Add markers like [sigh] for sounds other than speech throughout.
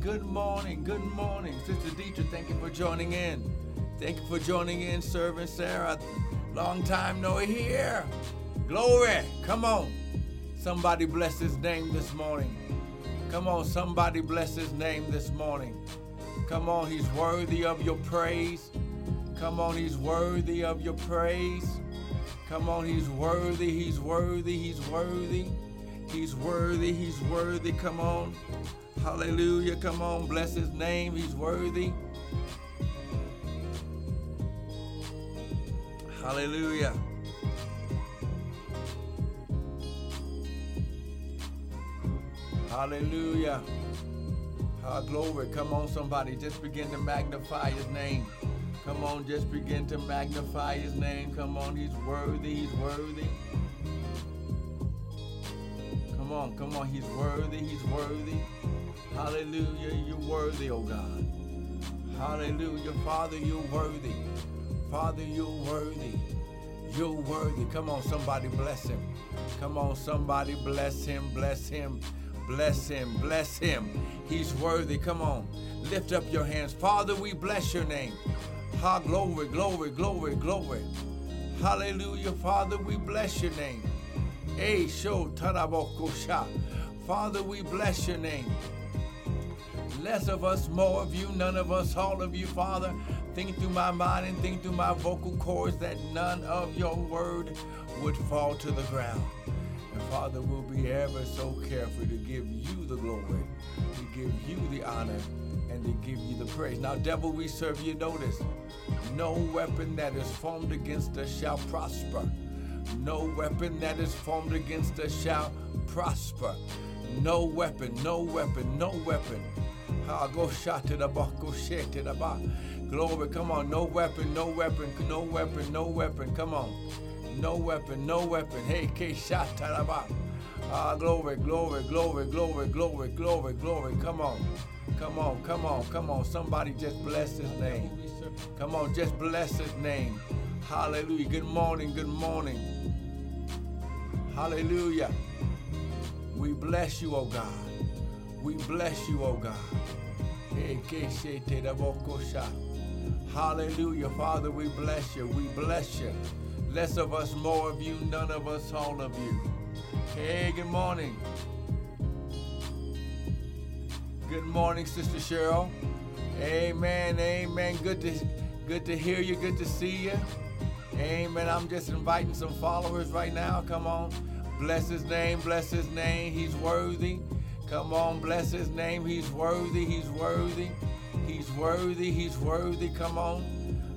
good morning, good morning. Sister Dietrich, thank you for joining in. Thank you for joining in, serving Sarah. Long time no here. Glory. Come on. Somebody bless his name this morning. Come on, somebody bless his name this morning. Come on, he's worthy of your praise. Come on, he's worthy of your praise. Come on, he's worthy, he's worthy, he's worthy. He's worthy, he's worthy. Come on. Hallelujah. Come on, bless his name. He's worthy. Hallelujah. Hallelujah. Ah, glory. Come on, somebody. Just begin to magnify his name. Come on, just begin to magnify his name. Come on, he's worthy. He's worthy. Come on, come on. He's worthy. He's worthy. Hallelujah. You're worthy, oh God. Hallelujah. Father, you're worthy. Father, you're worthy. You're worthy. Come on, somebody bless him. Come on, somebody bless him. Bless him. Bless him. Bless him. He's worthy. Come on. Lift up your hands. Father, we bless your name. Ha, glory, glory, glory, glory. Hallelujah. Father, we bless your name. Hey, show. Father, we bless your name. Less of us, more of you, none of us, all of you, Father. Think through my mind and think through my vocal cords that none of your word would fall to the ground. And Father, we'll be ever so careful to give you the glory, to give you the honor, and to give you the praise. Now, devil, we serve you. Notice, no weapon that is formed against us shall prosper. No weapon that is formed against us shall prosper. No weapon, no weapon, no weapon. Go shot to the bar, go shit to the bar. Glory, come on. No weapon, no weapon, no weapon, no weapon. Come on. No weapon, no weapon. Hey, K shot to the bar. Ah, glory, glory, glory, glory, glory, glory, glory. Come on. Come on, come on, come on. Somebody just bless his name. Come on, just bless his name. Hallelujah. Good morning, good morning. Hallelujah. We bless you, oh God. We bless you, oh God. Hallelujah, Father, we bless you. We bless you. Less of us, more of you, none of us, all of you. Hey, good morning. Good morning, Sister Cheryl. Amen, amen. Good to good to hear you, good to see you. Amen. I'm just inviting some followers right now. Come on. Bless his name, bless his name. He's worthy. Come on, bless his name. He's worthy, he's worthy. He's worthy, he's worthy. Come on.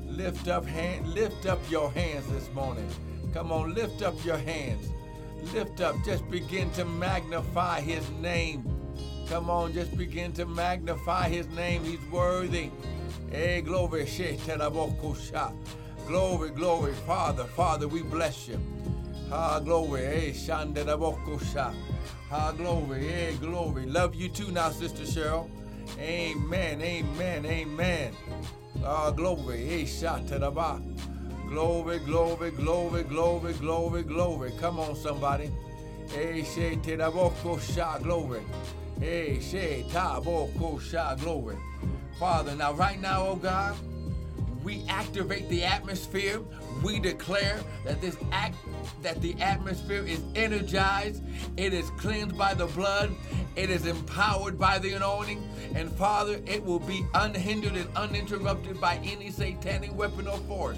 Lift up hand, lift up your hands this morning. Come on, lift up your hands. Lift up, just begin to magnify his name. Come on, just begin to magnify his name. He's worthy. Hey, glory, glory, glory, Father, Father, we bless you. Ha, glory, eh, hey, shandabokosha. Ha, glory, hey, glory. Love you too now, Sister Cheryl. Amen, amen, amen. Ah, glory, hey, shatadaba. Glory, glory, glory, glory, glory, glory. Come on, somebody. Hey, she sha, glory. Hey, she sha, glory. Father, now right now, oh God, we activate the atmosphere. We declare that this act that the atmosphere is energized, it is cleansed by the blood, it is empowered by the anointing, and Father, it will be unhindered and uninterrupted by any satanic weapon or force.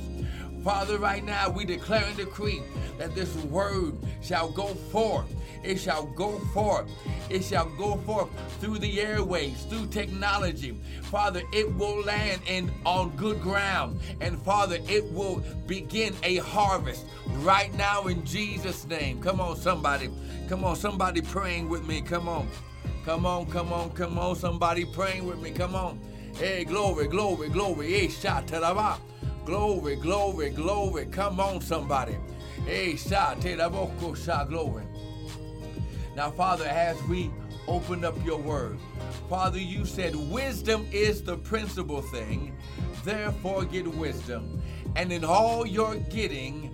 Father, right now we declare and decree that this word shall go forth. It shall go forth. It shall go forth through the airways, through technology. Father, it will land in on good ground. And Father, it will begin a harvest right now in Jesus' name. Come on, somebody. Come on, somebody praying with me. Come on. Come on, come on, come on. Somebody praying with me. Come on. Hey, glory, glory, glory. Hey, shot Glory, glory, glory. Come on, somebody. Hey, shot shot glory. Now, Father, as we open up your word, Father, you said wisdom is the principal thing. Therefore, get wisdom. And in all your getting,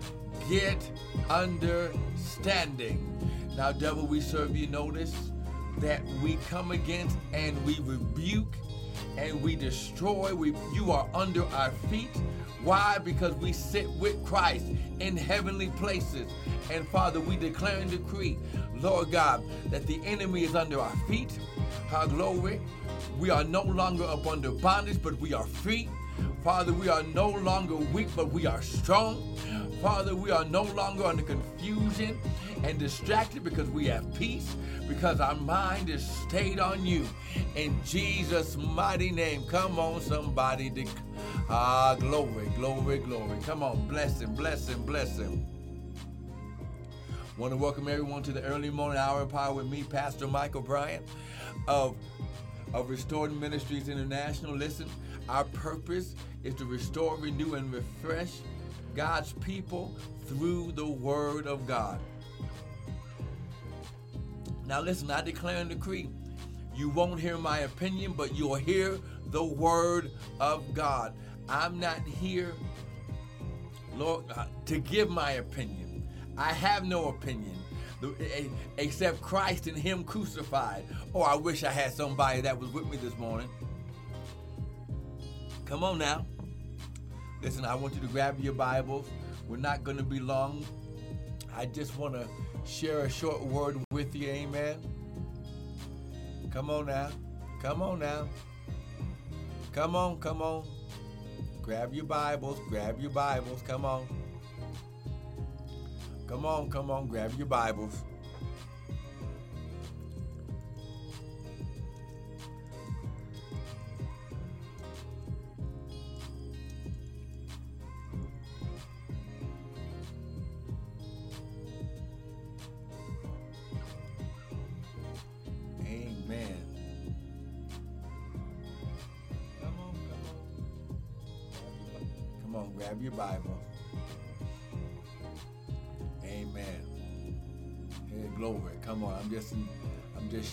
get understanding. Now, devil, we serve you notice. that we come against and we rebuke and we destroy. We, you are under our feet. Why? Because we sit with Christ in heavenly places. And Father, we declare and decree, Lord God, that the enemy is under our feet. Our glory. We are no longer up under bondage, but we are free. Father, we are no longer weak, but we are strong. Father, we are no longer under confusion and distracted because we have peace, because our mind is stayed on you. In Jesus' mighty name, come on, somebody. Ah, glory, glory, glory. Come on, bless him, bless him, bless him. Want to welcome everyone to the early morning hour of power with me, Pastor Michael Bryant of, of Restored Ministries International. Listen, our purpose is to restore, renew, and refresh God's people through the Word of God. Now, listen, I declare and decree you won't hear my opinion, but you'll hear the Word of God. I'm not here, Lord, uh, to give my opinion. I have no opinion except Christ and Him crucified. Oh, I wish I had somebody that was with me this morning. Come on now. Listen, I want you to grab your Bibles. We're not going to be long. I just want to share a short word with you. Amen. Come on now. Come on now. Come on, come on. Grab your Bibles. Grab your Bibles. Come on. Come on, come on. Grab your Bibles.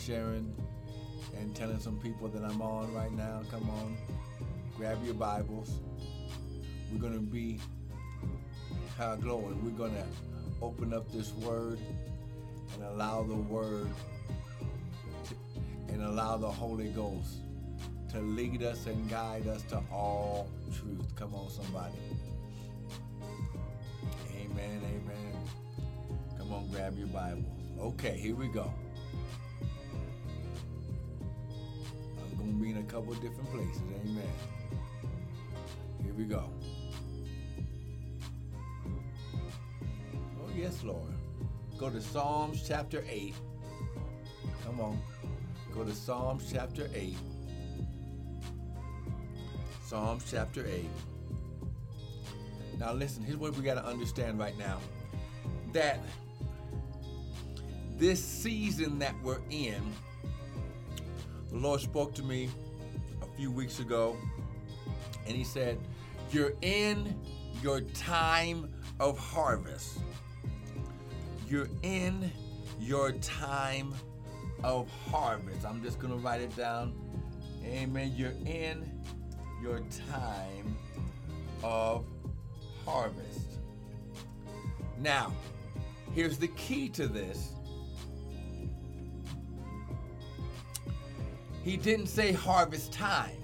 Sharing and telling some people that I'm on right now. Come on. Grab your Bibles. We're gonna be uh, glory. We're gonna open up this word and allow the word to, and allow the Holy Ghost to lead us and guide us to all truth. Come on, somebody. Amen, amen. Come on, grab your Bible. Okay, here we go. To be in a couple different places. Amen. Here we go. Oh, yes, Lord. Go to Psalms chapter 8. Come on. Go to Psalms chapter 8. Psalms chapter 8. Now, listen, here's what we got to understand right now that this season that we're in, the Lord spoke to me a few weeks ago, and He said, You're in your time of harvest. You're in your time of harvest. I'm just going to write it down. Amen. You're in your time of harvest. Now, here's the key to this. He didn't say harvest time.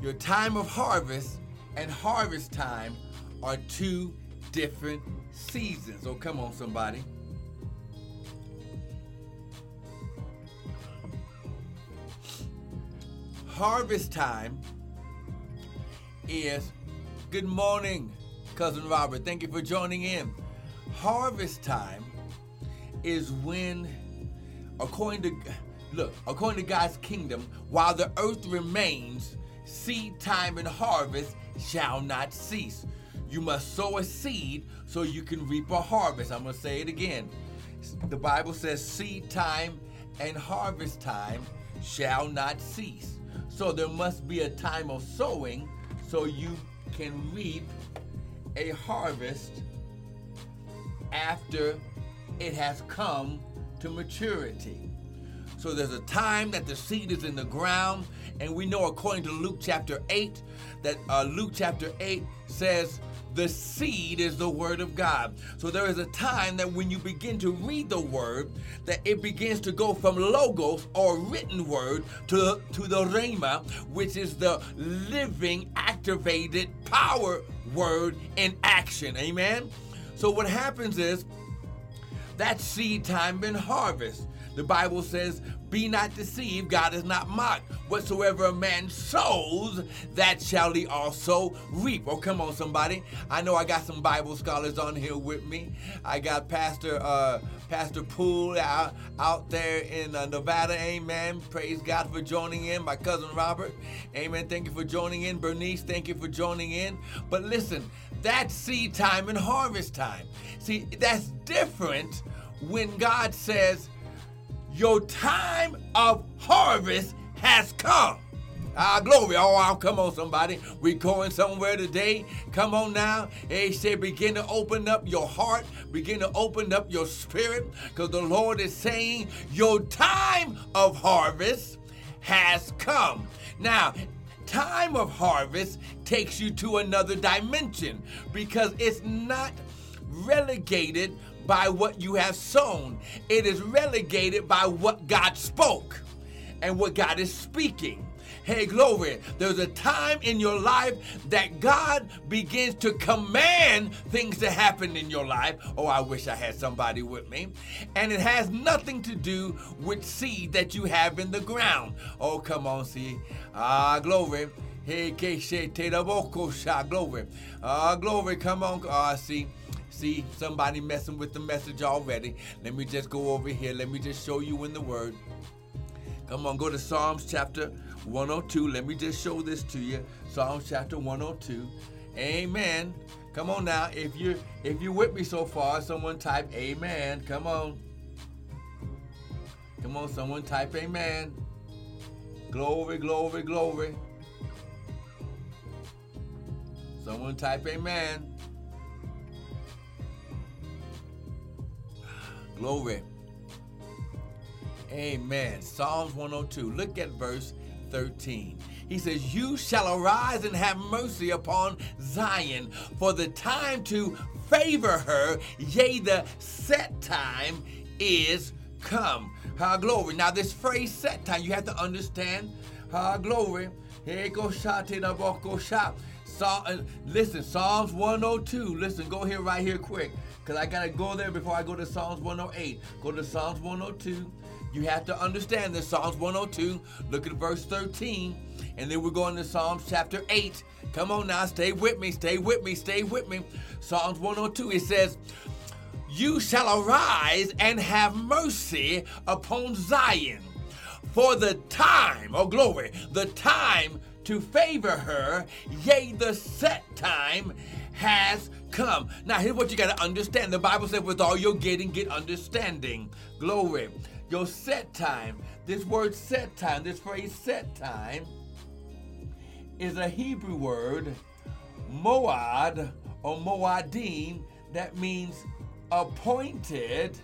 Your time of harvest and harvest time are two different seasons. Oh, come on, somebody. harvest time is good morning, cousin Robert. Thank you for joining in. Harvest time is when, according to look, according to God's kingdom, while the earth remains, seed time and harvest shall not cease. You must sow a seed so you can reap a harvest. I'm going to say it again. The Bible says seed time and harvest time shall not cease. So there must be a time of sowing so you can reap a harvest after it has come to maturity. So there's a time that the seed is in the ground, and we know according to Luke chapter 8 that uh, Luke chapter 8 says The seed is the word of God. So there is a time that when you begin to read the word, that it begins to go from logos or written word to, to the rhema, which is the living, activated power word in action. Amen. So what happens is that seed time and harvest. The Bible says, Be not deceived, God is not mocked. Whatsoever a man sows, that shall he also reap. Oh, come on, somebody. I know I got some Bible scholars on here with me. I got Pastor uh, Pastor Poole out, out there in uh, Nevada. Amen. Praise God for joining in. My cousin Robert. Amen. Thank you for joining in. Bernice, thank you for joining in. But listen, that's seed time and harvest time. See, that's different when God says, Your time of harvest has come. Ah, glory. Oh, come on, somebody. we going somewhere today. Come on now. He said, begin to open up your heart, begin to open up your spirit, because the Lord is saying, Your time of harvest has come. Now, time of harvest takes you to another dimension because it's not relegated by what you have sown, it is relegated by what God spoke and what God is speaking. Hey, glory. There's a time in your life that God begins to command things to happen in your life. Oh, I wish I had somebody with me. And it has nothing to do with seed that you have in the ground. Oh, come on, see. Ah, glory. Hey, glory. Ah, glory. Come on. Ah, see. See, somebody messing with the message already. Let me just go over here. Let me just show you in the word. Come on, go to Psalms chapter 102. Let me just show this to you. Psalms chapter 102. Amen. Come on now. If you if you're with me so far, someone type amen. Come on. Come on, someone type amen. Glory, glory, glory. Someone type amen. Glory. Amen. Psalms 102. Look at verse 13. He says, You shall arise and have mercy upon Zion, for the time to favor her, yea, the set time is come. Her glory. Now, this phrase set time, you have to understand. her glory. A. Uh, listen, Psalms 102. Listen, go here right here quick. Because I got to go there before I go to Psalms 108. Go to Psalms 102. You have to understand this. Psalms 102. Look at verse 13. And then we're going to Psalms chapter 8. Come on now, stay with me, stay with me, stay with me. Psalms 102. It says, You shall arise and have mercy upon Zion. For the time, oh glory, the time to favor her, yea, the set time has come. Now, here's what you got to understand. The Bible said, with all you're getting, get understanding. Glory. Your set time, this word set time, this phrase set time, is a Hebrew word, moad or moadim, that means appointed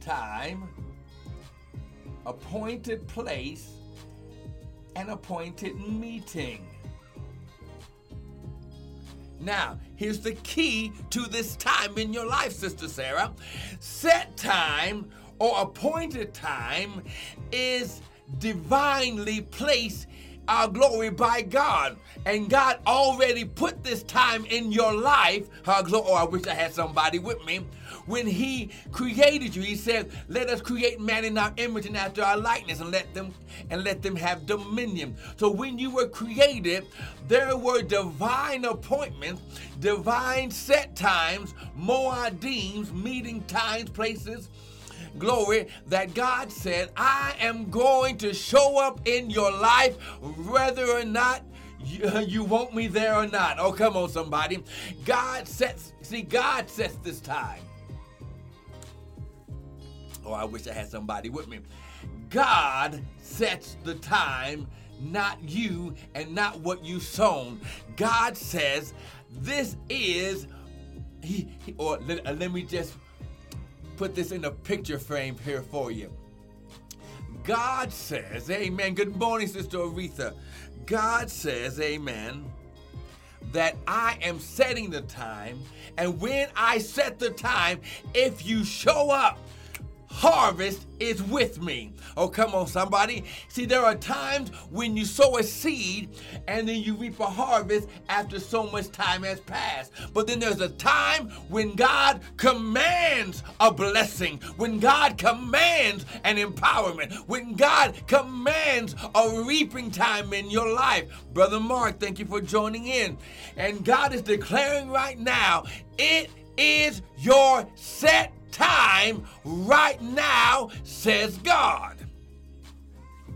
time, appointed place, and appointed meeting. Now, here's the key to this time in your life, Sister Sarah. Set time or appointed time is divinely placed our glory by God. And God already put this time in your life. Glory, oh, I wish I had somebody with me when he created you, he said, "Let us create man in our image and after our likeness, and let them and let them have dominion." So when you were created, there were divine appointments, divine set times, moadims, meeting times, places glory that God said, I am going to show up in your life whether or not you, [laughs] you, want me there or not. Oh, come on, somebody. God sets, see, God sets this time. Oh, I wish I had somebody with me. God sets the time, not you and not what you sown. God says, this is, he, he or let, uh, let me just put this in a picture frame here for you. God says, Amen. Good morning, Sister Aretha. God says, Amen. that I am setting the time. And when I set the time, if you show up, harvest is with me. Oh, come on, somebody. See, there are times when you sow a seed and then you reap a harvest after so much time has passed. But then there's a time when God commands a blessing, when God commands an empowerment, when God commands a reaping time in your life. Brother Mark, thank you for joining in. And God is declaring right now, it is your set time right now, says God.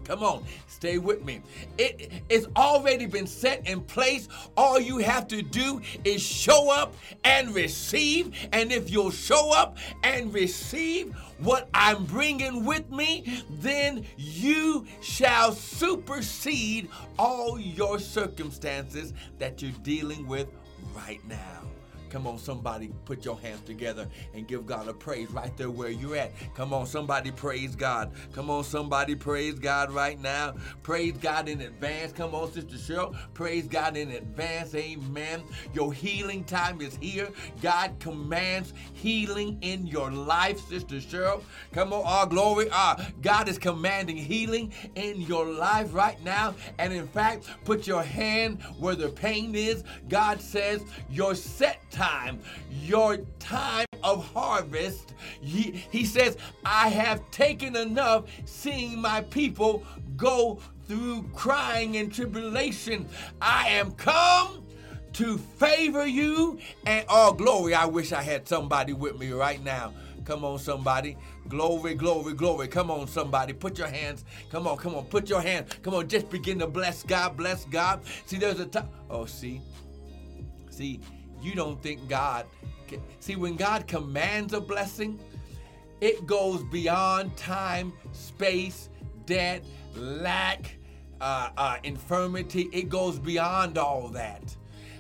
Come on, stay with me. It, it's already been set in place. All you have to do is show up and receive. And if you'll show up and receive what I'm bringing with me, then you shall supersede all your circumstances that you're dealing with right now. Come on, somebody, put your hands together and give God a praise right there where you're at. Come on, somebody, praise God. Come on, somebody, praise God right now. Praise God in advance. Come on, Sister Cheryl, praise God in advance. Amen. Your healing time is here. God commands healing in your life, Sister Cheryl. Come on, our glory. Ah, God is commanding healing in your life right now. And in fact, put your hand where the pain is. God says your set time, your time of harvest. He, he says, I have taken enough seeing my people go through crying and tribulation. I am come to favor you and all glory. I wish I had somebody with me right now. Come on, somebody. Glory, glory, glory. Come on, somebody. Put your hands. Come on, come on. Put your hands. Come on, just begin to bless God. Bless God. See, there's a time. Oh, see. See, you don't think God. Can... See, when God commands a blessing, it goes beyond time, space, debt, lack, uh, uh, infirmity. It goes beyond all that.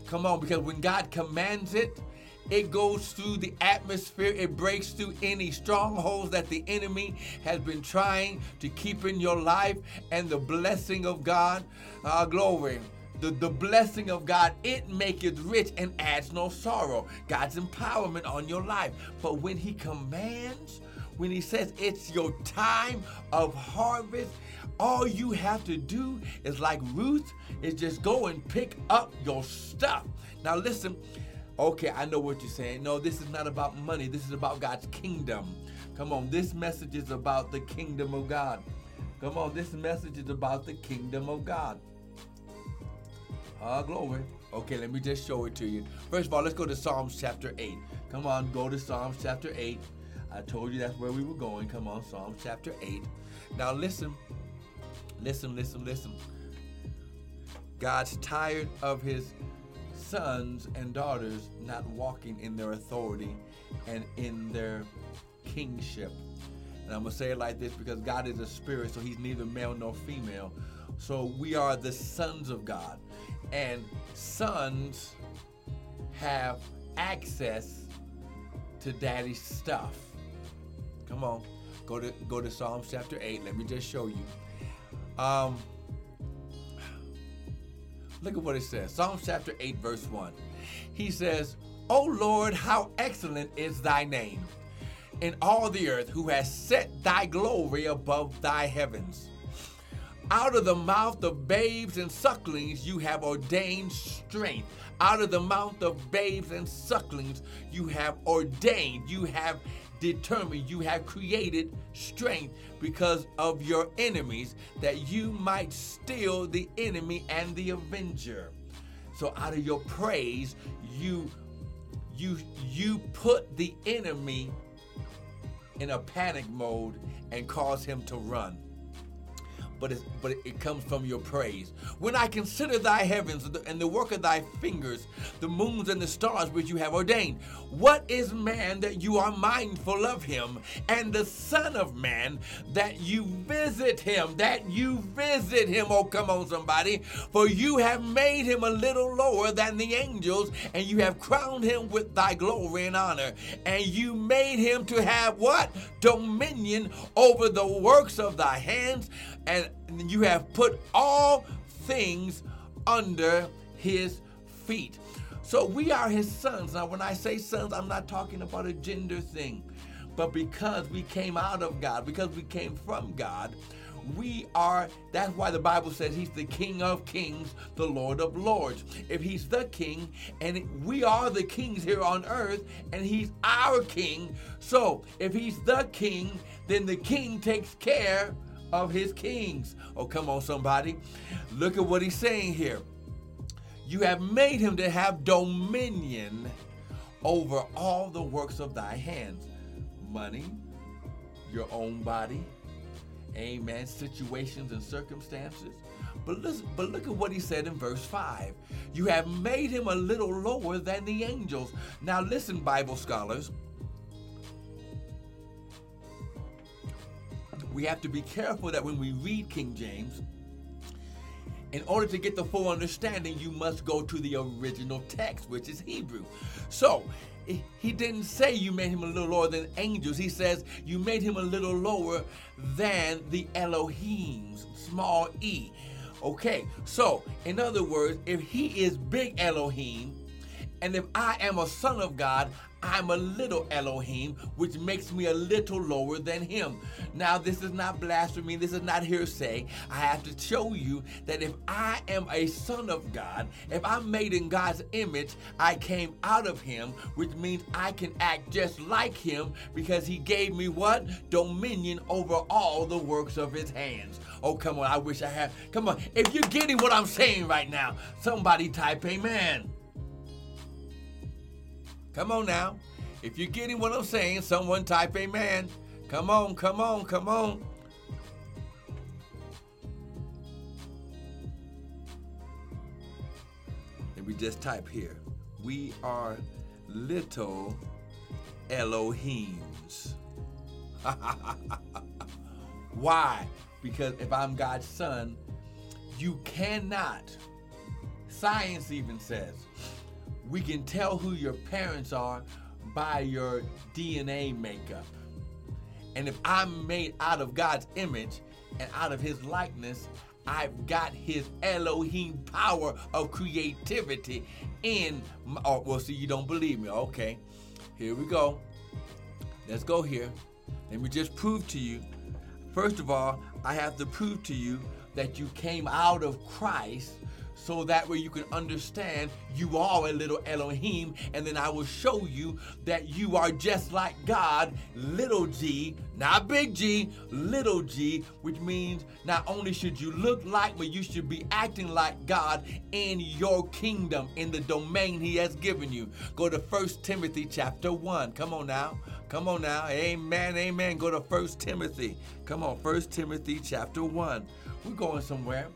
Come on, because when God commands it, it goes through the atmosphere. It breaks through any strongholds that the enemy has been trying to keep in your life. And the blessing of God, uh, glory, the, the blessing of God, it maketh rich and adds no sorrow. God's empowerment on your life. But when He commands, when He says it's your time of harvest, all you have to do is like Ruth, is just go and pick up your stuff. Now listen, okay, I know what you're saying. No, this is not about money. This is about God's kingdom. Come on, this message is about the kingdom of God. Come on, this message is about the kingdom of God. Ah, glory. Okay, let me just show it to you. First of all, let's go to Psalms chapter 8. Come on, go to Psalms chapter 8. I told you that's where we were going. Come on, Psalms chapter 8. Now listen, listen, listen, listen. God's tired of his sons and daughters not walking in their authority and in their kingship. And I'm going to say it like this because God is a spirit, so he's neither male nor female. So we are the sons of God and sons have access to daddy's stuff. Come on, go to go to Psalms chapter eight. Let me just show you. Um, look at what it says. Psalms chapter eight, verse one. He says, "O Lord, how excellent is thy name." In all the earth, who has set thy glory above thy heavens. Out of the mouth of babes and sucklings you have ordained strength. Out of the mouth of babes and sucklings you have ordained, you have determined, you have created strength because of your enemies, that you might steal the enemy and the avenger. So out of your praise, you you you put the enemy in a panic mode and cause him to run but, but it comes from your praise. When I consider thy heavens and the work of thy fingers, the moons and the stars which you have ordained, what is man that you are mindful of him, and the Son of Man that you visit him, that you visit him? Oh, come on, somebody. For you have made him a little lower than the angels, and you have crowned him with thy glory and honor, and you made him to have what? Dominion over the works of thy hands and you have put all things under his feet. So we are his sons. Now, when I say sons, I'm not talking about a gender thing, but because we came out of God, because we came from God, we are, that's why the Bible says he's the King of kings, the Lord of lords. If he's the king, and we are the kings here on earth, and he's our king, so if he's the king, then the king takes care of his kings. Oh, come on, somebody. Look at what he's saying here. You have made him to have dominion over all the works of thy hands money, your own body, amen, situations and circumstances. But listen, but look at what he said in verse 5. You have made him a little lower than the angels. Now listen, Bible scholars. We have to be careful that when we read King James, in order to get the full understanding, you must go to the original text, which is Hebrew. So, he didn't say you made him a little lower than angels. He says you made him a little lower than the Elohims, small e. Okay, so in other words, if he is big Elohim, and if I am a son of God, I'm a little Elohim, which makes me a little lower than him. Now, this is not blasphemy, this is not hearsay. I have to show you that if I am a son of God, if I'm made in God's image, I came out of him, which means I can act just like him because he gave me what? Dominion over all the works of his hands. Oh, come on, I wish I had. Come on, if you're getting what I'm saying right now, somebody type amen. Come on now. If you're getting what I'm saying, someone type amen. Come on, come on, come on. And we just type here. We are little Elohims. [laughs] Why? Because if I'm God's son, you cannot, science even says, we can tell who your parents are by your DNA makeup. And if I'm made out of God's image and out of his likeness, I've got his Elohim power of creativity in my, oh, well, see, you don't believe me. Okay, here we go. Let's go here. Let me just prove to you. First of all, I have to prove to you that you came out of Christ so that way you can understand you are a little Elohim, and then I will show you that you are just like God, little g, not big G, little g, which means not only should you look like, but you should be acting like God in your kingdom, in the domain He has given you. Go to 1 Timothy chapter 1. Come on now. Come on now. Amen. Amen. Go to 1 Timothy. Come on. 1 Timothy chapter 1. We're going somewhere.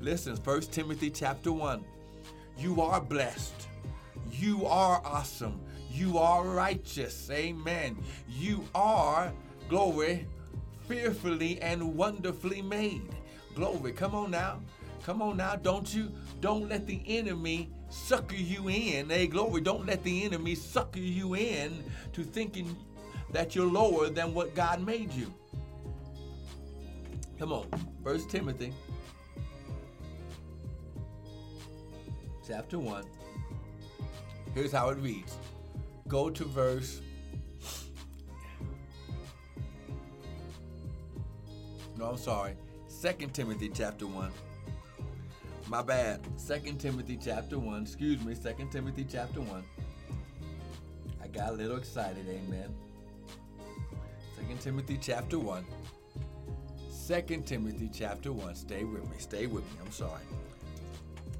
Listen, 1 Timothy chapter 1. You are blessed. You are awesome. You are righteous. Amen. You are, glory, fearfully and wonderfully made. Glory. Come on now. Come on now. Don't you, don't let the enemy sucker you in. Hey, glory. Don't let the enemy sucker you in to thinking that you're lower than what God made you. Come on. First Timothy chapter 1. Here's how it reads Go to verse. No, I'm sorry. 2 Timothy chapter 1. My bad. 2 Timothy chapter 1. Excuse me. 2 Timothy chapter 1. I got a little excited. Amen. 2 Timothy chapter 1. 2 Timothy chapter 1. Stay with me. Stay with me. I'm sorry.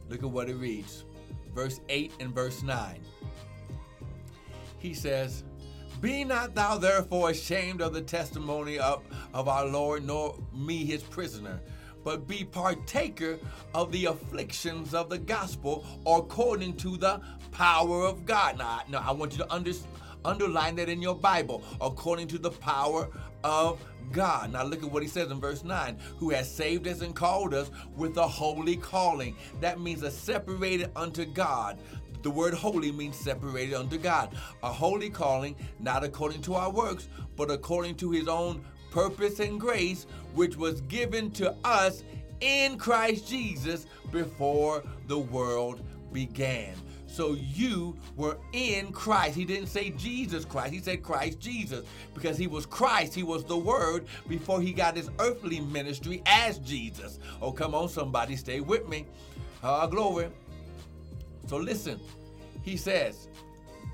Look at what it reads. Verse 8 and verse 9. He says, Be not thou therefore ashamed of the testimony of, of our Lord, nor me his prisoner, but be partaker of the afflictions of the gospel according to the power of God. Now, now I want you to under, underline that in your Bible, according to the power of God. Now look at what he says in verse 9 who has saved us and called us with a holy calling. That means a separated unto God. The word holy means separated unto God. A holy calling, not according to our works, but according to his own purpose and grace, which was given to us in Christ Jesus before the world began. So you were in Christ. He didn't say Jesus Christ, he said Christ Jesus because he was Christ. He was the Word before he got his earthly ministry as Jesus. Oh, come on, somebody, stay with me. Ah, glory. So listen, he says,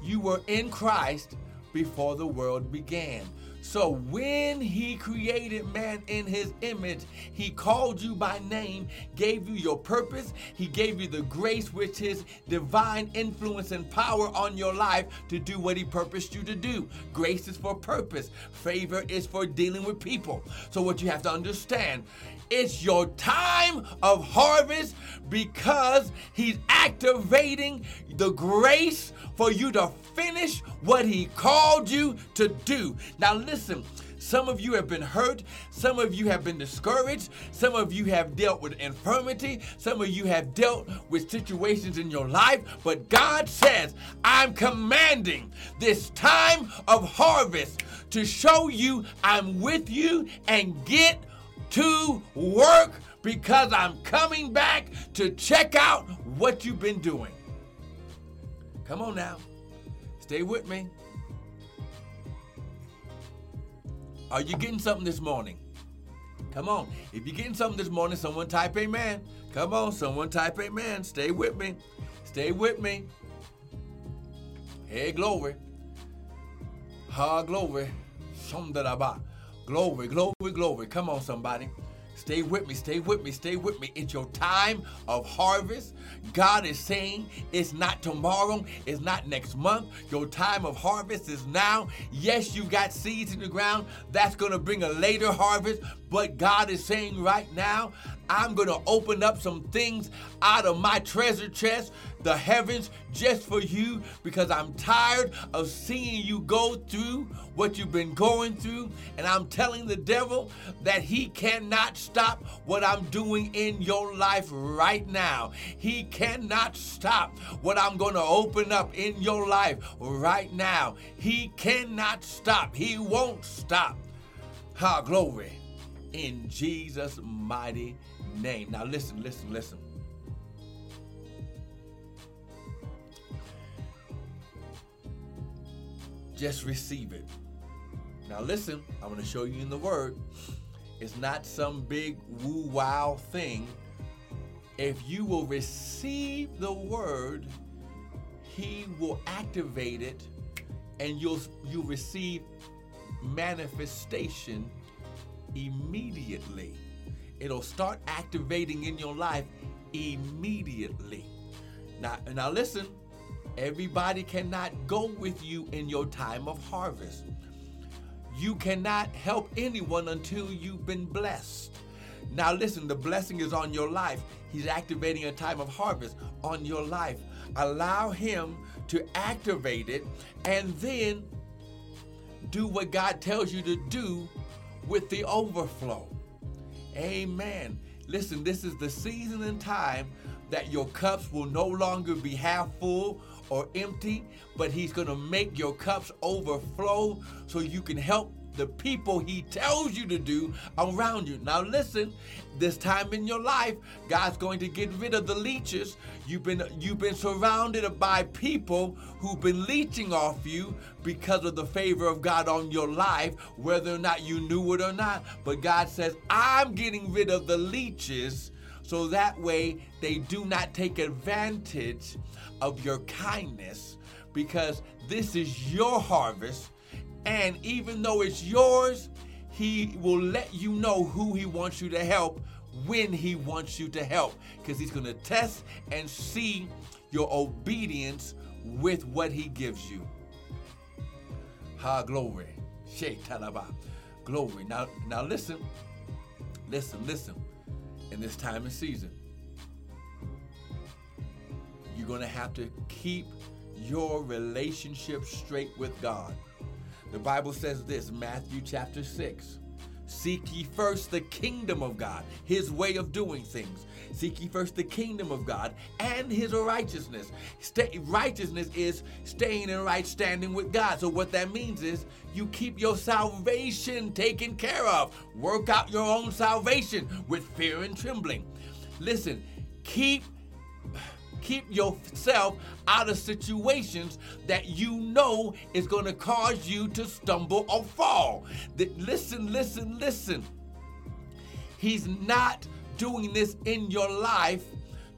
You were in Christ before the world began. So when he created man in his image, he called you by name, gave you your purpose, he gave you the grace, which is divine influence and power on your life to do what he purposed you to do. Grace is for purpose, favor is for dealing with people. So what you have to understand, it's your time of harvest because he's activating the grace for you to finish what he called you to do. Now, listen. Listen, some of you have been hurt. Some of you have been discouraged. Some of you have dealt with infirmity. Some of you have dealt with situations in your life. But God says, I'm commanding this time of harvest to show you I'm with you and get to work because I'm coming back to check out what you've been doing. Come on now. Stay with me. Are you getting something this morning? Come on. If you're getting something this morning, someone type amen. Come on, someone type amen. Stay with me. Stay with me. Hey, glory. Ha, glory. Glory, glory, glory. Come on, somebody. Stay with me, stay with me, stay with me. It's your time of harvest. God is saying it's not tomorrow, it's not next month. Your time of harvest is now. Yes, you've got seeds in the ground. That's going to bring a later harvest. But God is saying right now, I'm going to open up some things out of my treasure chest, the heavens, just for you because I'm tired of seeing you go through what you've been going through. And I'm telling the devil that he cannot stop what I'm doing in your life right now. He cannot stop what I'm going to open up in your life right now. He cannot stop. He won't stop. Ha, glory. In Jesus' mighty name. Now, listen, listen, listen. Just receive it. Now, listen, I'm going to show you in the Word. It's not some big woo wow thing. If you will receive the Word, He will activate it and you'll, you'll receive manifestation immediately. It'll start activating in your life immediately. Now, now listen, everybody cannot go with you in your time of harvest. You cannot help anyone until you've been blessed. Now, listen, the blessing is on your life. He's activating a time of harvest on your life. Allow Him to activate it and then do what God tells you to do with the overflow. Amen. Listen, this is the season and time that your cups will no longer be half full or empty, but He's going to make your cups overflow so you can help the people he tells you to do around you. Now listen, this time in your life, God's going to get rid of the leeches. You've been you've been surrounded by people who've been leeching off you because of the favor of God on your life, whether or not you knew it or not. But God says, "I'm getting rid of the leeches." So that way they do not take advantage of your kindness because this is your harvest and even though it's yours, he will let you know who he wants you to help when he wants you to help because he's going to test and see your obedience with what he gives you. Ha glory. Talaba. Glory. Now now listen. Listen, listen. In this time and season, you're going to have to keep your relationship straight with God. The Bible says this, Matthew chapter 6. Seek ye first the kingdom of God, his way of doing things. Seek ye first the kingdom of God and his righteousness. Stay, righteousness is staying in right standing with God. So, what that means is you keep your salvation taken care of. Work out your own salvation with fear and trembling. Listen, keep keep yourself out of situations that you know is going to cause you to stumble or fall. listen, listen, listen. He's not doing this in your life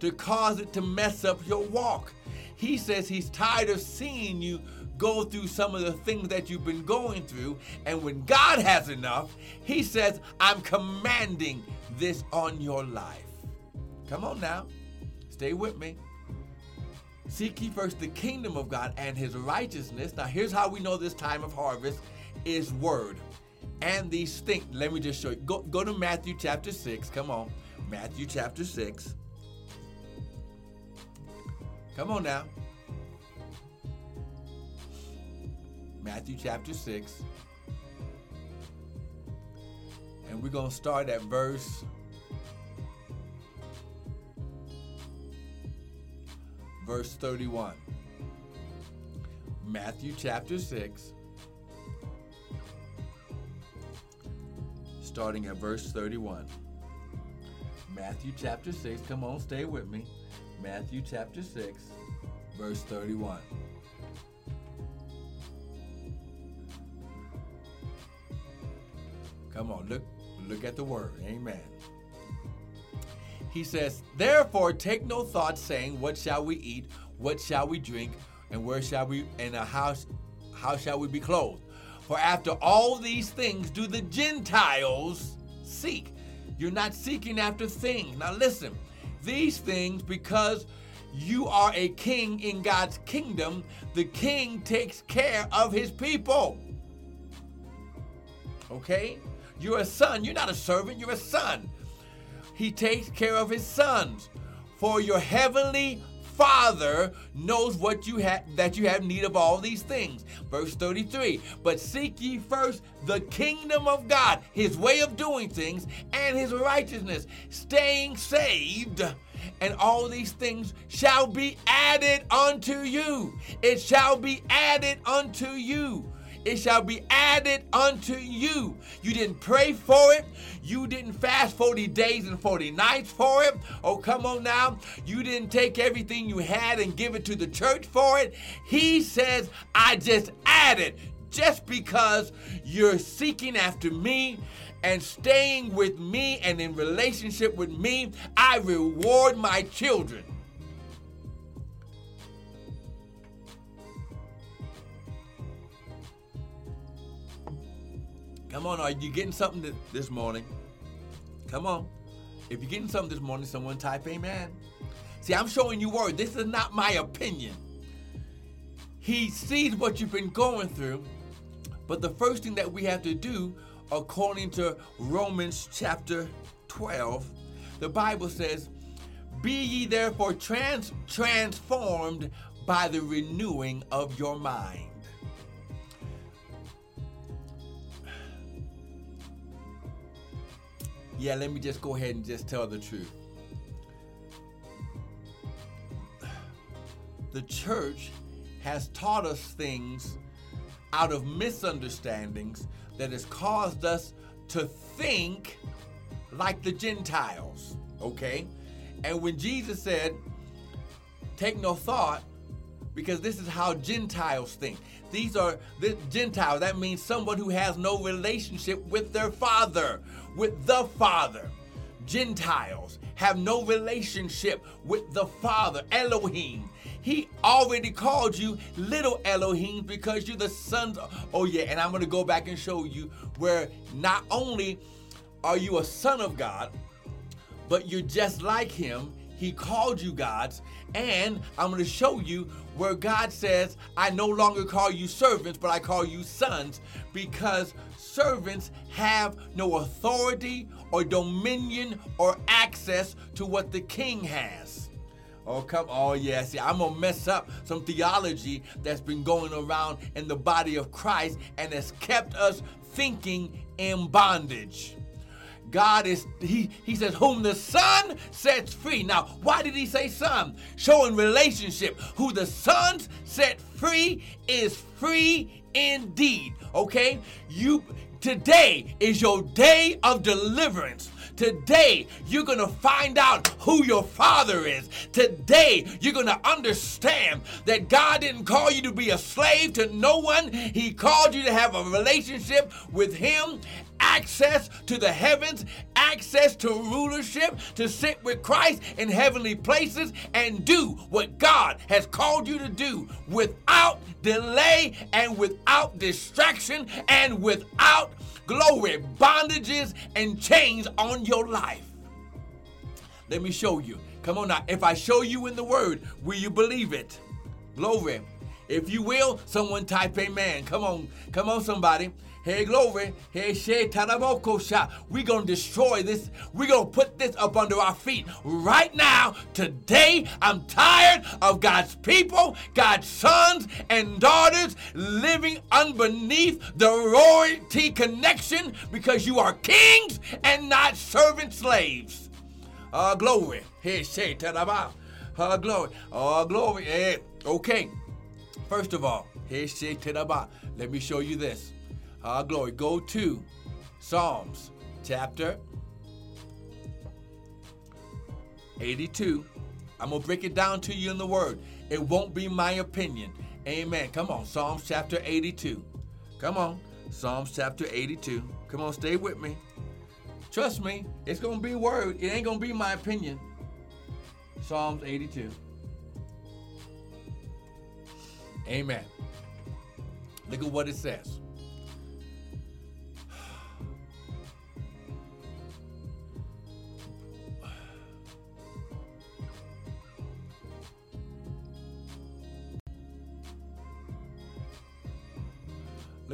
to cause it to mess up your walk. He says he's tired of seeing you go through some of the things that you've been going through. And when God has enough, he says, I'm commanding this on your life. Come on now. Stay with me. Seek ye first the kingdom of God and his righteousness. Now, here's how we know this time of harvest is word. And these things, let me just show you. Go, go to Matthew chapter 6. Come on. Matthew chapter 6. Come on now. Matthew chapter 6. And we're going to start at verse verse 31. Matthew chapter 6 starting at verse 31. Matthew chapter 6, come on, stay with me. Matthew chapter 6, verse 31. Come on, look look at the word. Amen. He says, "Therefore take no thought saying, what shall we eat? What shall we drink? And where shall we and house how shall we be clothed? For after all these things do the Gentiles seek." You're not seeking after things. Now listen, these things because you are a king in God's kingdom, the king takes care of his people. Okay? You're a son. You're not a servant, you're a son. He takes care of his sons. For your heavenly Father knows what you have that you have need of all these things. Verse 33. But seek ye first the kingdom of God, his way of doing things, and his righteousness, staying saved and all these things shall be added unto you. It shall be added unto you it shall be added unto you. You didn't pray for it. You didn't fast 40 days and 40 nights for it. Oh, come on now. You didn't take everything you had and give it to the church for it. He says, I just added just because you're seeking after me and staying with me and in relationship with me, I reward my children. Come on, are you getting something this morning? Come on. If you're getting something this morning, someone type amen. See, I'm showing you word. This is not my opinion. He sees what you've been going through, but the first thing that we have to do, according to Romans chapter 12, the Bible says, Be ye therefore trans- transformed by the renewing of your mind. Yeah, let me just go ahead and just tell the truth. The church has taught us things out of misunderstandings that has caused us to think like the Gentiles, okay? And when Jesus said, take no thought, because this is how Gentiles think. These are the Gentiles. That means someone who has no relationship with their father, with the Father. Gentiles have no relationship with the Father, Elohim. He already called you little Elohim because you're the sons. Oh, yeah, and I'm going to go back and show you where not only are you a son of God, but you're just like him. He called you gods, and I'm going to show you where God says, I no longer call you servants, but I call you sons because servants have no authority or dominion or access to what the king has. Oh, come, oh, yeah. See, I'm going to mess up some theology that's been going around in the body of Christ and has kept us thinking in bondage. God is, he, he says, whom the Son sets free. Now, why did he say Son? Showing relationship. Who the Son set free is free indeed. Okay? You today is your day of deliverance. Today, you're going to find out who your father is. Today, you're going to understand that God didn't call you to be a slave to no one. He called you to have a relationship with Him access to the heavens, access to rulership, to sit with Christ in heavenly places and do what God has called you to do without delay and without distraction and without glory, bondages and chains on your life. Let me show you. Come on now. If I show you in the word, will you believe it? Glory. If you will, someone type amen. Come on. Come on, somebody. Hey, glory. Hey, she taraboko sha. We're going to destroy this. We're going to put this up under our feet right now. Today, I'm tired of God's people, God's sons and daughters living underneath the royalty connection because you are kings and not servant slaves. Uh, glory. Hey, she taraba. Uh, glory. Uh, glory. Hey, okay. First of all, hey, she taraba. Let me show you this. Ah, glory. Go to Psalms chapter 82. I'm going to break it down to you in the word. It won't be my opinion. Amen. Come on. Psalms chapter 82. Come on. Psalms chapter 82. Come on, stay with me. Trust me, it's going to be word. It ain't going to be my opinion. Psalms 82. Amen. Look at what it says.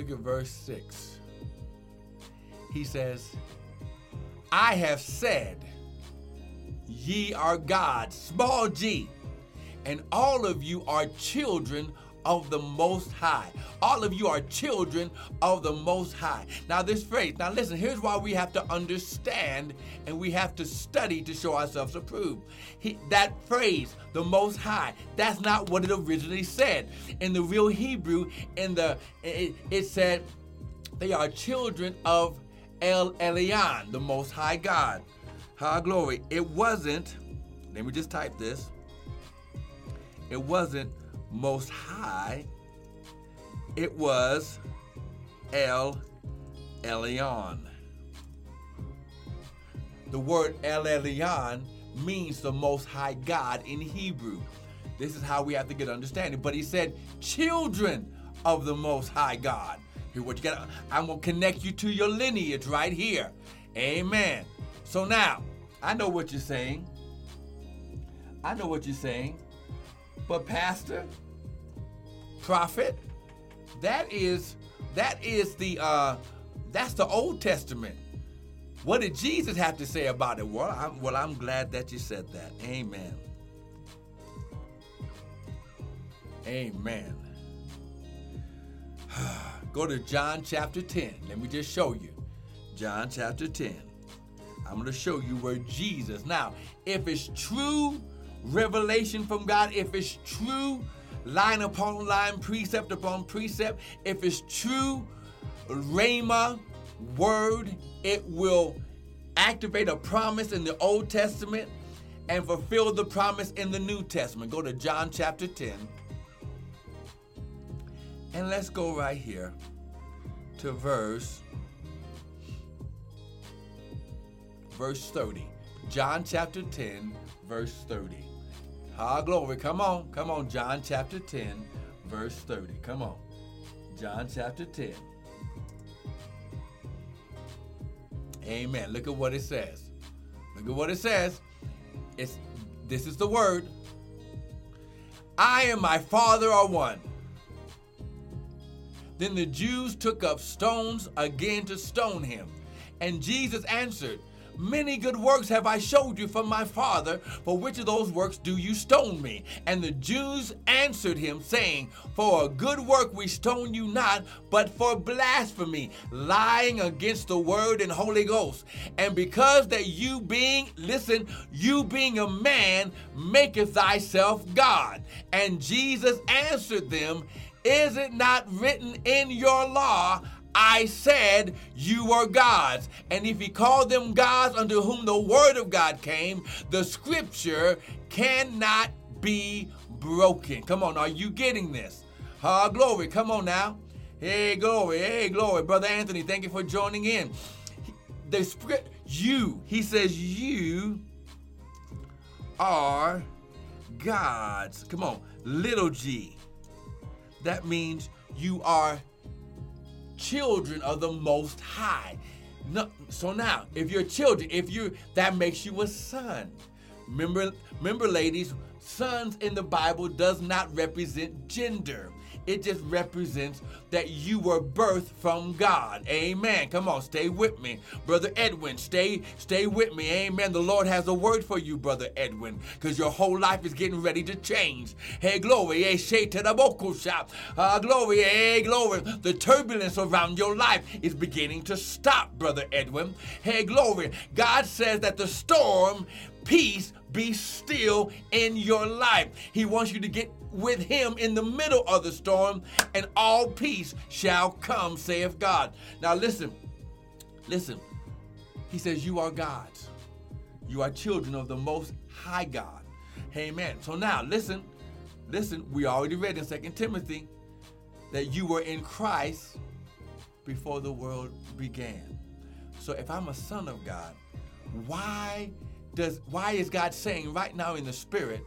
Look at verse 6. He says, I have said, Ye are gods, small g, and all of you are children of the Most High. All of you are children of the Most High. Now, this phrase, now listen, here's why we have to understand and we have to study to show ourselves approved. He, that phrase, the Most High, that's not what it originally said. In the real Hebrew, in the it, it said, they are children of El Elyon, the Most High God. High glory. It wasn't, let me just type this. It wasn't most High, it was El Elyon. The word El Elyon means the Most High God in Hebrew. This is how we have to get understanding. But he said, children of the Most High God. Here, what you got? I'm gonna connect you to your lineage right here. Amen. So now, I know what you're saying. I know what you're saying. But pastor, prophet, that is that is the uh that's the Old Testament. What did Jesus have to say about it? Well, I'm, well, I'm glad that you said that. Amen. Amen. [sighs] Go to John chapter 10. Let me just show you. John chapter 10. I'm going to show you where Jesus. Now, if it's true revelation from God, if it's true line upon line, precept upon precept, if it's true Rhema word, it will activate a promise in the Old Testament and fulfill the promise in the New Testament. Go to John chapter 10. And let's go right here to verse verse 30. John chapter 10, verse 30. Ah, glory. Come on. Come on. John chapter 10, verse 30. Come on. John chapter 10. Amen. Look at what it says. Look at what it says. It's this is the word. I and my Father are one. Then the Jews took up stones again to stone him. And Jesus answered, Many good works have I showed you from my Father. For which of those works do you stone me? And the Jews answered him, saying, For a good work we stone you not, but for blasphemy, lying against the word and Holy Ghost. And because that you being, listen, you being a man, maketh thyself God. And Jesus answered them, Is it not written in your law, I said you are gods. And if he called them gods unto whom the word of God came, the scripture cannot be broken. Come on, are you getting this? Ah, glory. Come on now. Hey, glory. Hey, glory. Brother Anthony, thank you for joining in. The script, you, he says, you are gods. Come on, little g. That means you are children of the Most High. No, so now, if you're children, if you that makes you a son. Remember, remember, ladies, sons in the Bible does not represent gender. It just represents that you were birthed from God. Amen. Come on, stay with me. Brother Edwin, stay stay with me. Amen. The Lord has a word for you, brother Edwin, because your whole life is getting ready to change. Hey, glory. Hey, shake to the vocal shop. Uh, glory. Hey, glory. The turbulence around your life is beginning to stop, brother Edwin. Hey, glory. God says that the storm peace be still in your life. He wants you to get with him in the middle of the storm, and all peace shall come, saith God. Now listen, listen. He says, You are God's. You are children of the most high God. Amen. So now listen, listen, we already read in Second Timothy that you were in Christ before the world began. So if I'm a son of God, why does why is God saying right now in the spirit,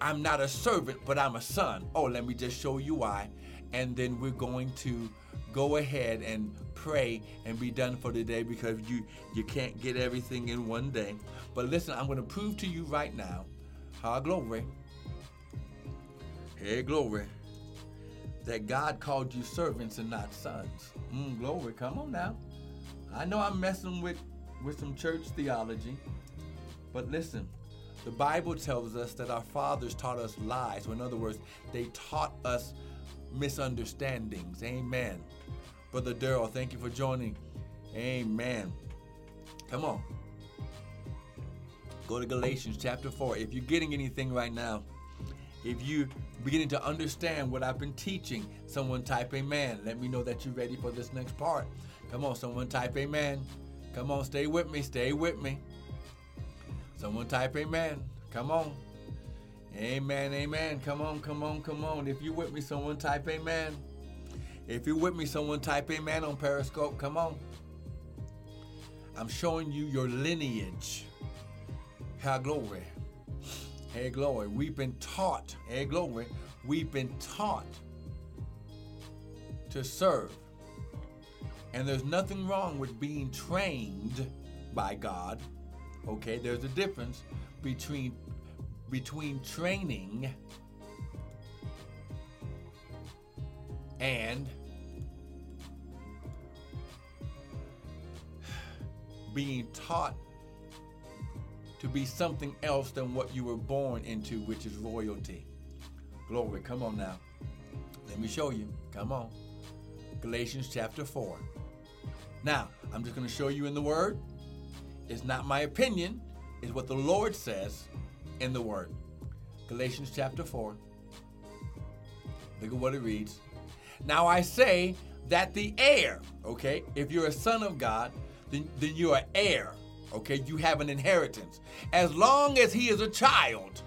I'm not a servant, but I'm a son? Oh, let me just show you why. And then we're going to go ahead and pray and be done for the day because you you can't get everything in one day. But listen, I'm going to prove to you right now, ha glory, hey glory, that God called you servants and not sons. Mm, glory, come on now. I know I'm messing with with some church theology, but listen, the Bible tells us that our fathers taught us lies. Or in other words, they taught us misunderstandings. Amen. Brother Daryl, thank you for joining. Amen. Come on. Go to Galatians chapter 4. If you're getting anything right now, if you're beginning to understand what I've been teaching, someone type amen. Let me know that you're ready for this next part. Come on, someone type amen. Come on, stay with me, stay with me. Someone type amen. Come on. Amen, amen. Come on, come on, come on. If you with me, someone type amen. If you're with me, someone type amen on Periscope. Come on. I'm showing you your lineage. How glory. Hey, glory. We've been taught. Hey, glory. We've been taught to serve. And there's nothing wrong with being trained by God Okay, there's a difference between between training and being taught to be something else than what you were born into, which is royalty. Glory, come on now. Let me show you. Come on. Galatians chapter 4. Now, I'm just going to show you in the Word. It's not my opinion, it's what the Lord says in the Word. Galatians chapter 4. Look at what it reads. Now I say that the heir, okay, if you're a son of God, then, then you're heir, okay? You have an inheritance. As long as he is a child,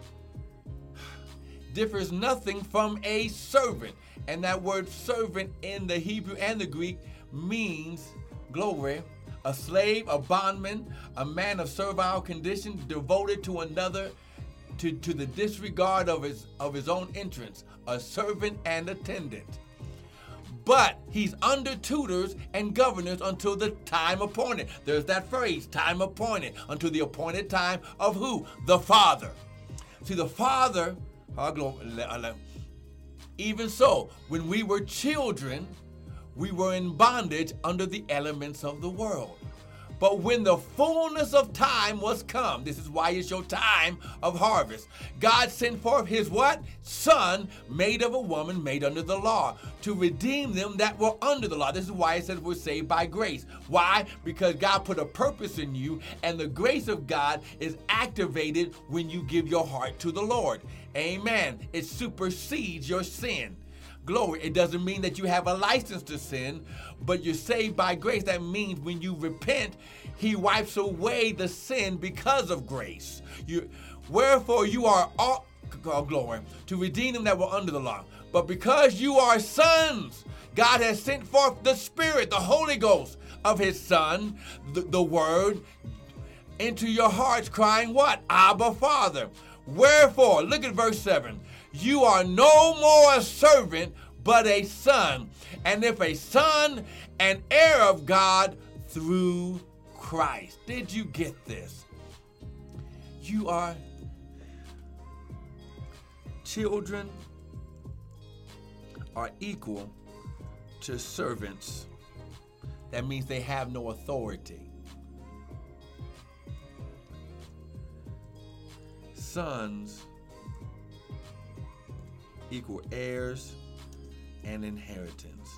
[sighs] differs nothing from a servant. And that word servant in the Hebrew and the Greek means glory a slave, a bondman, a man of servile condition, devoted to another, to, to the disregard of his of his own interests, a servant and attendant. But he's under tutors and governors until the time appointed. There's that phrase, time appointed, until the appointed time of who? The Father. See, the Father, uh, even so, when we were children, we were in bondage under the elements of the world. But when the fullness of time was come, this is why it's your time of harvest. God sent forth his what? Son, made of a woman, made under the law, to redeem them that were under the law. This is why it says we're saved by grace. Why? Because God put a purpose in you, and the grace of God is activated when you give your heart to the Lord. Amen. It supersedes your sin. Glory. It doesn't mean that you have a license to sin, but you're saved by grace. That means when you repent, He wipes away the sin because of grace. You, wherefore you are all oh, glory to redeem them that were under the law. But because you are sons, God has sent forth the Spirit, the Holy Ghost of His Son, the, the Word, into your hearts, crying, What? Abba, Father. Wherefore, look at verse 7 you are no more a servant, but a son. And if a son, an heir of God through Christ. Did you get this? You are children are equal to servants. That means they have no authority. Sons equal heirs and inheritance.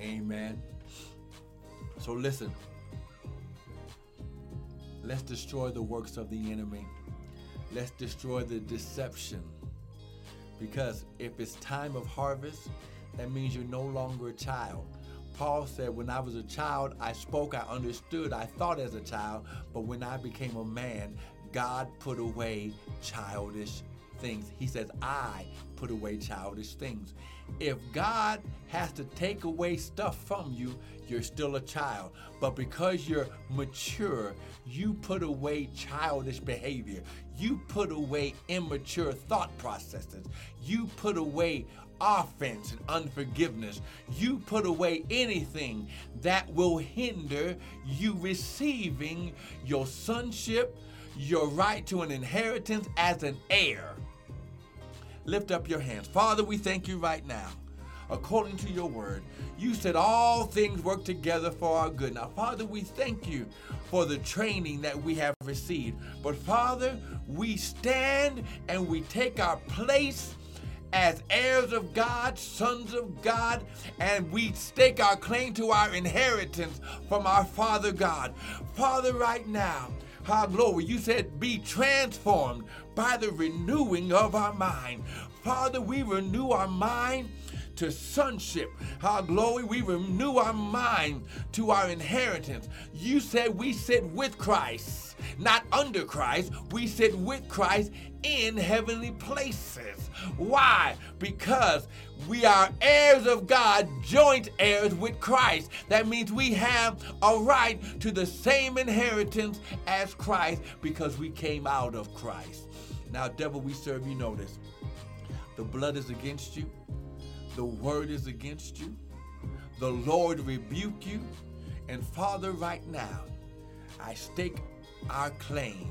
Amen. So listen. Let's destroy the works of the enemy. Let's destroy the deception. Because if it's time of harvest, that means you're no longer a child. Paul said, When I was a child, I spoke, I understood, I thought as a child, but when I became a man, God put away childish things. He says, I put away childish things. If God has to take away stuff from you, you're still a child. But because you're mature, you put away childish behavior. You put away immature thought processes. You put away offense and unforgiveness. You put away anything that will hinder you receiving your sonship, your right to an inheritance as an heir. Lift up your hands. Father, we thank you right now. According to your word, you said all things work together for our good. Now, Father, we thank you for the training that we have received. But, Father, we stand and we take our place as heirs of God, sons of God, and we stake our claim to our inheritance from our Father God. Father, right now, our glory. You said, be transformed by the renewing of our mind. Father, we renew our mind to sonship. Our glory, we renew our mind to our inheritance. You said we sit with Christ, not under Christ. We sit with Christ in heavenly places. Why? Because we are heirs of God, joint heirs with Christ. That means we have a right to the same inheritance as Christ because we came out of Christ. Now, devil, we serve you notice. The blood is against you. The word is against you. The Lord rebuke you. And Father, right now, I stake our claim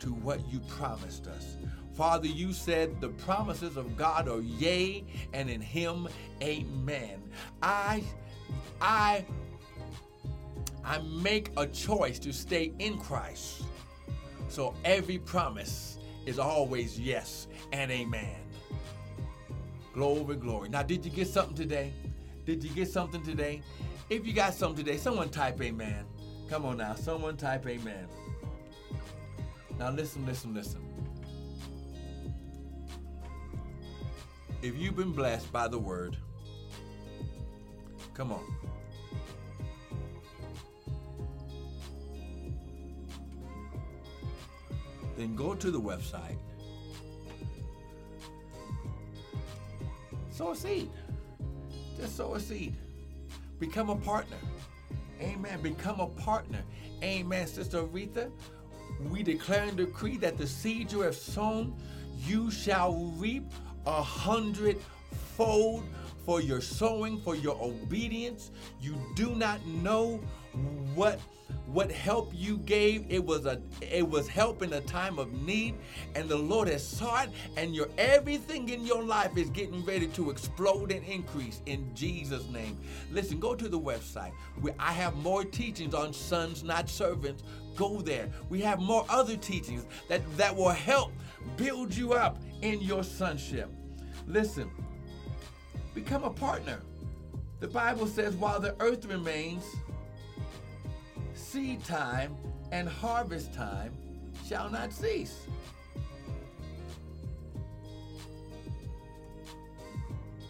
to what you promised us. Father, you said the promises of God are yea, and in him, amen. I, I, I make a choice to stay in Christ. So every promise is always yes and amen. Glory, glory. Now, did you get something today? Did you get something today? If you got something today, someone type amen. Come on now, someone type amen. Now, listen, listen, listen. If you've been blessed by the word, come on. Then go to the website Sow a seed. Just sow a seed. Become a partner. Amen. Become a partner. Amen, Sister Aretha. We declare and decree that the seed you have sown, you shall reap a hundredfold for your sowing, for your obedience. You do not know what what help you gave it was a it was help in a time of need and the lord has saw it and your everything in your life is getting ready to explode and increase in jesus name. Listen go to the website. Where i have more teachings on sons not servants. Go there. We have more other teachings that that will help build you up in your sonship. Listen become a partner. The bible says while the earth remains seed time and harvest time shall not cease.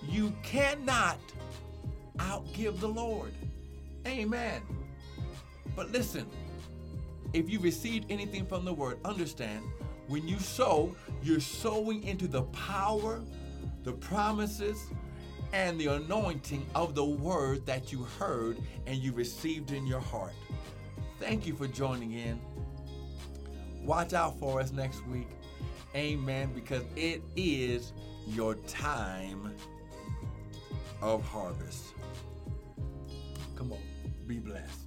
You cannot outgive the Lord. Amen. But listen, if you received anything from the word, understand when you sow, you're sowing into the power, the promises, and the anointing of the word that you heard and you received in your heart. Thank you for joining in. Watch out for us next week. Amen. Because it is your time of harvest. Come on, be blessed.